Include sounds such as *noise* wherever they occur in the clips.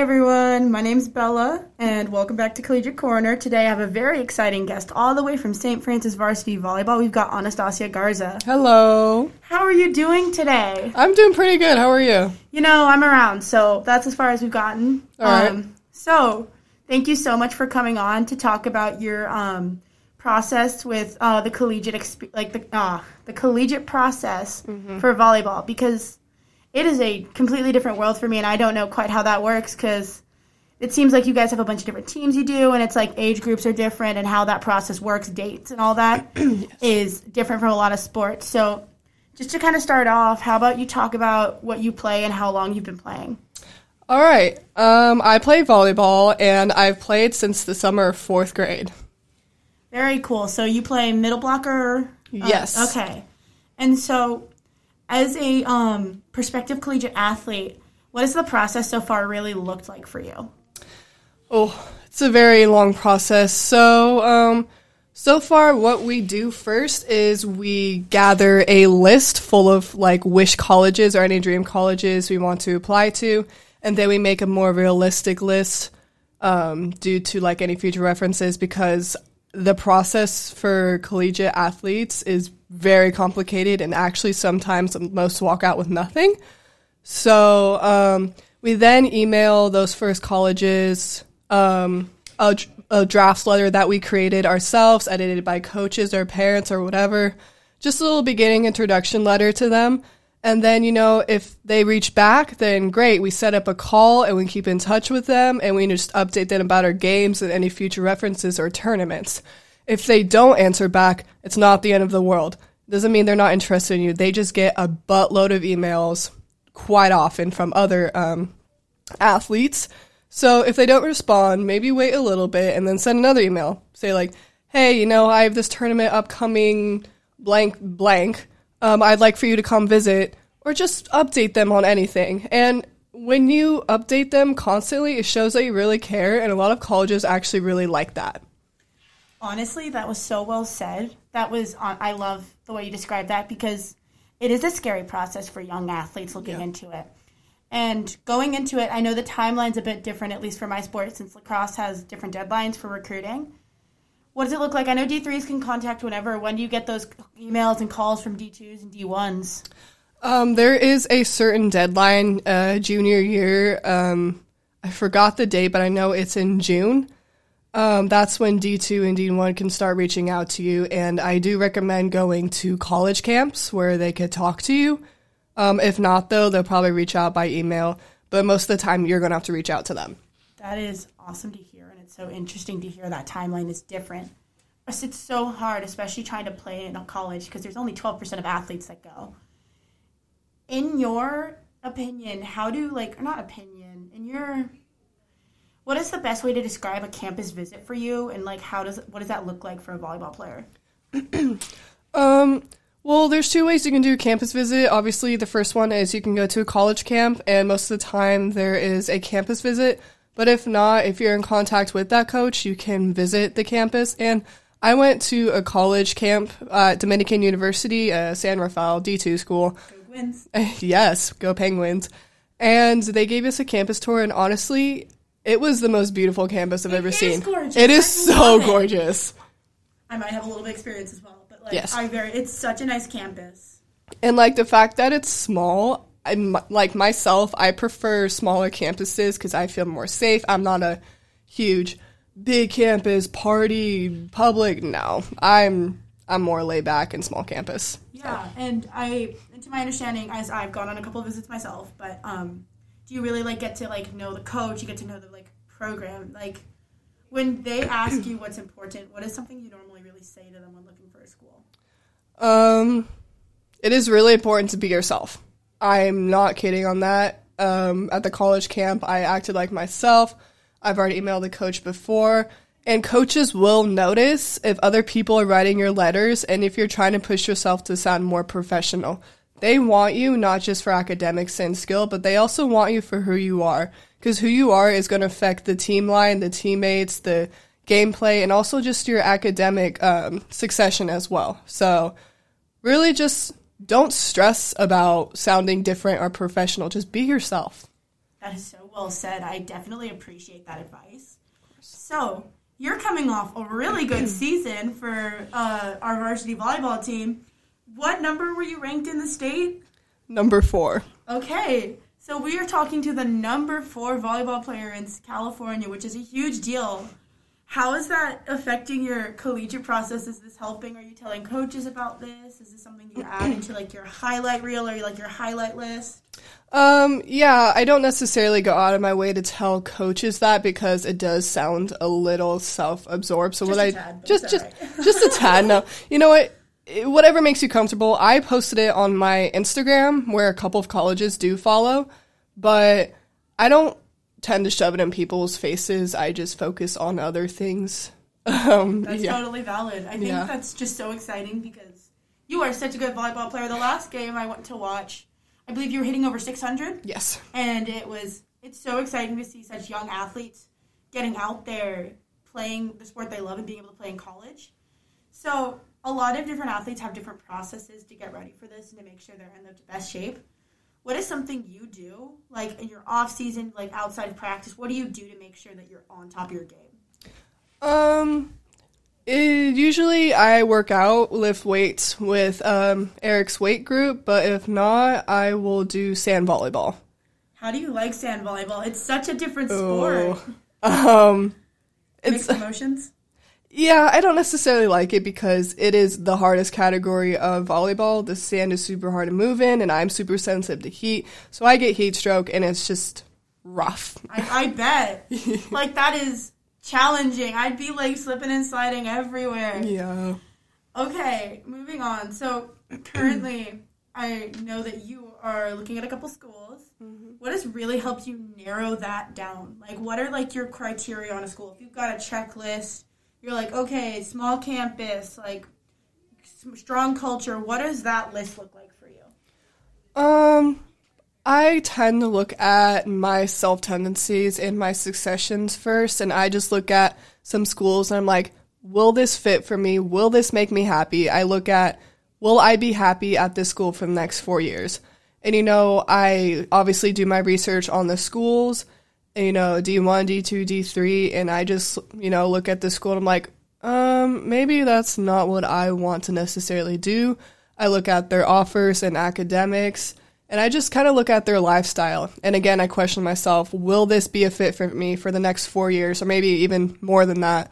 everyone, my name's Bella, and welcome back to Collegiate Corner. Today I have a very exciting guest all the way from St. Francis Varsity Volleyball. We've got Anastasia Garza. Hello. How are you doing today? I'm doing pretty good. How are you? You know, I'm around, so that's as far as we've gotten. All right. Um, so, thank you so much for coming on to talk about your um, process with uh, the collegiate, exp- like the uh, the collegiate process for volleyball, because it is a completely different world for me, and I don't know quite how that works because it seems like you guys have a bunch of different teams you do, and it's like age groups are different, and how that process works, dates and all that *clears throat* *clears throat* is different from a lot of sports. So, just to kind of start off, how about you talk about what you play and how long you've been playing? All right. Um, I play volleyball, and I've played since the summer of fourth grade. Very cool. So you play middle blocker? Uh, Yes. okay. And so, as a um, prospective collegiate athlete, what has the process so far really looked like for you? Oh, it's a very long process. So, um, so far, what we do first is we gather a list full of like wish colleges or any dream colleges we want to apply to, and then we make a more realistic list um, due to like any future references because the process for collegiate athletes is very complicated and actually sometimes most walk out with nothing. So um, we then email those first colleges um, a, a draft letter that we created ourselves, edited by coaches or parents or whatever. Just a little beginning introduction letter to them. And then, you know, if they reach back, then great. We set up a call and we keep in touch with them and we just update them about our games and any future references or tournaments. If they don't answer back, it's not the end of the world. Doesn't mean they're not interested in you. They just get a buttload of emails quite often from other um, athletes. So if they don't respond, maybe wait a little bit and then send another email. Say like, "Hey, you know, I have this tournament upcoming, blank blank. Um, I'd like for you to come visit, or just update them on anything." And when you update them constantly, it shows that you really care, and a lot of colleges actually really like that. Honestly, that was so well said. That was on, I love the way you described that because it is a scary process for young athletes looking into it. And going into it, I know the timeline's a bit different, at least for my sport, since lacrosse has different deadlines for recruiting. What does it look like? I know D3s can contact whenever. When do you get those emails and calls from D2s and D1s? Um, there is a certain deadline, uh, junior year. Um, I forgot the date, but I know it's in June. Um, that's when D2 and D1 can start reaching out to you. And I do recommend going to college camps where they could talk to you. Um, if not, though, they'll probably reach out by email. But most of the time, you're going to have to reach out to them. That is awesome to hear, so interesting to hear that timeline is different. It's it's so hard, especially trying to play in a college because there's only 12% of athletes that go. In your opinion, how do like or not opinion? In your what is the best way to describe a campus visit for you, and like how does what does that look like for a volleyball player? *clears throat* Um, well, there's two ways you can do a campus visit. Obviously, the first one is you can go to a college camp, and most of the time there is a campus visit. But if not, if you're in contact with that coach, you can visit the campus. And I went to a college camp at Dominican University, uh, San Rafael D2 school. Wins. *laughs* yes, go Penguins. And they gave us a campus tour, and honestly, it was the most beautiful campus I've ever is seen. gorgeous. It is I so it. gorgeous. I might have a little bit of experience as well, but like Yes. I very it's such a nice campus. And like the fact that it's small, I'm like myself, I prefer smaller campuses because I feel more safe. I'm not a huge, big campus party public. No, I'm I'm more laid back in small campus. Yeah, and I, and to my understanding, as I've gone on a couple of visits myself, but um, do you really like get to like know the coach? You get to know the like program. Like when they ask you what's important, what is something you normally really say to them when looking for a school? Um, it is really important to be yourself. I'm not kidding on that. Um, at the college camp, I acted like myself. I've already emailed the coach before. And coaches will notice if other people are writing your letters and if you're trying to push yourself to sound more professional. They want you not just for academics and skill, but they also want you for who you are. Because who you are is going to affect the team line, the teammates, the gameplay, and also just your academic um, succession as well. So, really just don't stress about sounding different or professional. Just be yourself. That is so well said. I definitely appreciate that advice. So, you're coming off a really good season for uh, our varsity volleyball team. What number were you ranked in the state? Number four. Okay, so we are talking to the number four volleyball player in California, which is a huge deal. How is that affecting your collegiate process? Is this helping? Are you telling coaches about this? Is this something you add into like your highlight reel or like your highlight list? Um, yeah, I don't necessarily go out of my way to tell coaches that because it does sound a little self-absorbed. So Just what a I tad, just just alright. just a tad. No, *laughs* you know what? Whatever makes you comfortable. I posted it on my Instagram where a couple of colleges do follow, but I don't tend to shove it in people's faces. I just focus on other things. *laughs* Um, That's yeah. totally valid. I think Yeah. that's just so exciting because you are such a good volleyball player. The last game I went to watch, I believe you were hitting over 600, Yes. and it was it's so exciting to see such young athletes getting out there playing the sport they love and being able to play in college. So a lot of different athletes have different processes to get ready for this and to make sure they're in the best shape. What is something you do, like in your off season, like outside of practice? What do you do to make sure that you're on top of your game? Um, it, usually I work out, lift weights with um, Eric's weight group, but if not, I will do sand volleyball. How do you like sand volleyball? It's such a different sport. *laughs* Um, Mixed it's emotions. Yeah, I don't necessarily like it because it is the hardest category of volleyball. The sand is super hard to move in, and I'm super sensitive to heat, so I get heat stroke, and it's just rough. I, I bet. *laughs* like that is challenging. I'd be like slipping and sliding everywhere. Yeah. Okay, moving on. So *clears throat* currently, I know that you are looking at a couple schools. Mm-hmm. What has really helped you narrow that down? Like, what are like your criteria on a school? If you've got a checklist, you're like, okay, small campus, like strong culture. What does that list look like for you? Um, I tend to look at my self tendencies and my successions first, and I just look at some schools and I'm like, will this fit for me? Will this make me happy? I look at, will I be happy at this school for the next four years? And you know, I obviously do my research on the schools, you know, D1, D2, D3, and I just, you know, look at the school and I'm like, um, maybe that's not what I want to necessarily do. I look at their offers and academics, and I just kind of look at their lifestyle. And again, I question myself, will this be a fit for me for the next four years, or maybe even more than that?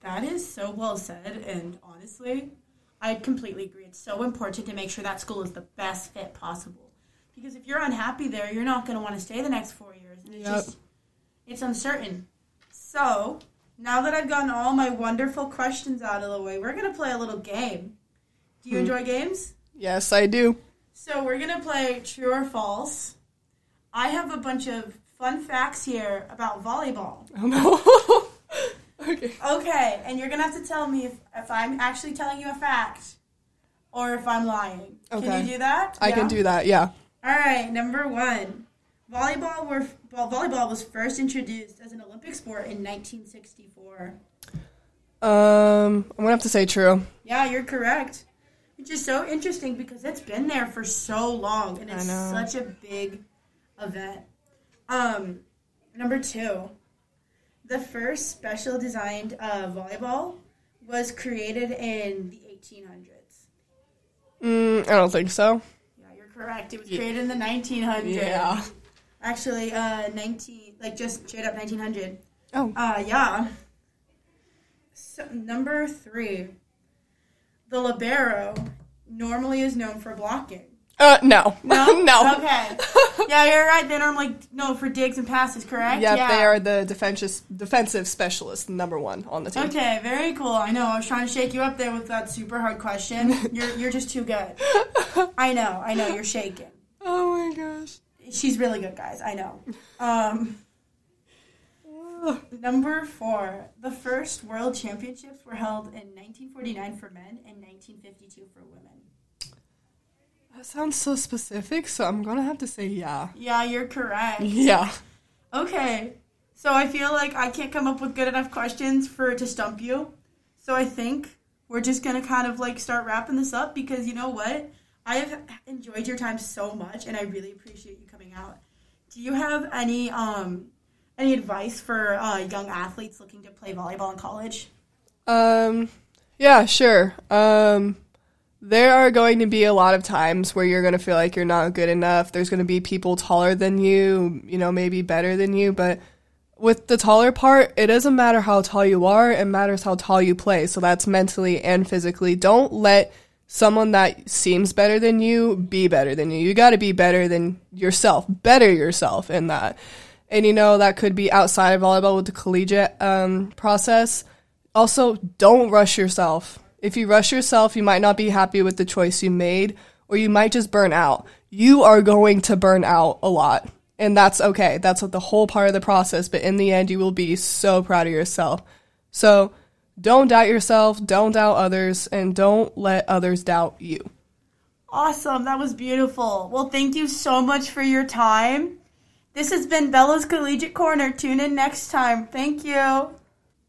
That is so well said, and honestly, I completely agree. It's so important to make sure that school is the best fit possible. Because if you're unhappy there, you're not going to want to stay the next four years. And It's Yep. just, it's uncertain. So, now that I've gotten all my wonderful questions out of the way, we're going to play a little game. Do you hmm. enjoy games? Yes, I do. So, we're going to play true or false. I have a bunch of fun facts here about volleyball. *laughs* Oh no. *laughs* okay. Okay, and you're gonna have to tell me if, if I'm actually telling you a fact or if I'm lying. Okay. Can you do that? I can do that, yeah. All right, number one. Volleyball were well, volleyball was first introduced as an Olympic sport in 1964. Um, I'm gonna have to say true. Yeah, you're correct. Which is so interesting because it's been there for so long and it's such a big event. Um, number two, the first special designed uh, volleyball was created in the 1800s. Mm, I don't think so. Correct. It was created in the 1900s. Yeah. Actually, uh, 19 like just straight up 1900. Oh. Uh, yeah. So, number three, the libero normally is known for blocking. Uh, no. No, *laughs* no. Okay. Yeah, you're right. They're normally no for digs and passes. Correct. Yep, yeah. they are the defensive defensive specialist, number one on the team. Okay, very cool. I know. I was trying to shake you up there with that super hard question. *laughs* You're you're just too good. I know. I know. You're shaking. *laughs* Oh my gosh. She's really good, guys. I know. Um, *sighs* number four. The first World Championships were held in 1949 for men and 1952 for women. That sounds so specific, so I'm gonna have to say yeah. Yeah, you're correct. Yeah. Okay. So I feel like I can't come up with good enough questions for to stump you. So I think we're just gonna kind of like start wrapping this up because you know what? I have enjoyed your time so much and I really appreciate you coming out do you have any um any advice for uh, young athletes looking to play volleyball in college? Um, yeah, sure. Um, there are going to be a lot of times where you're going to feel like you're not good enough. There's going to be people taller than you, you know, maybe better than you, but with the taller part, it doesn't matter how tall you are, it matters how tall you play. So that's mentally and physically. Don't let someone that seems better than you be better than you. You got to be better than yourself. Better yourself in that. And you know, that could be outside of volleyball with the collegiate um, process. Also, don't rush yourself. If you rush yourself, you might not be happy with the choice you made, or you might just burn out. You are going to burn out a lot. And that's okay. That's the whole part of the process. But in the end, you will be so proud of yourself. So don't doubt yourself, don't doubt others, and don't let others doubt you. Awesome. That was beautiful. Well, thank you so much for your time. This has been Bella's Collegiate Corner. Tune in next time. Thank you.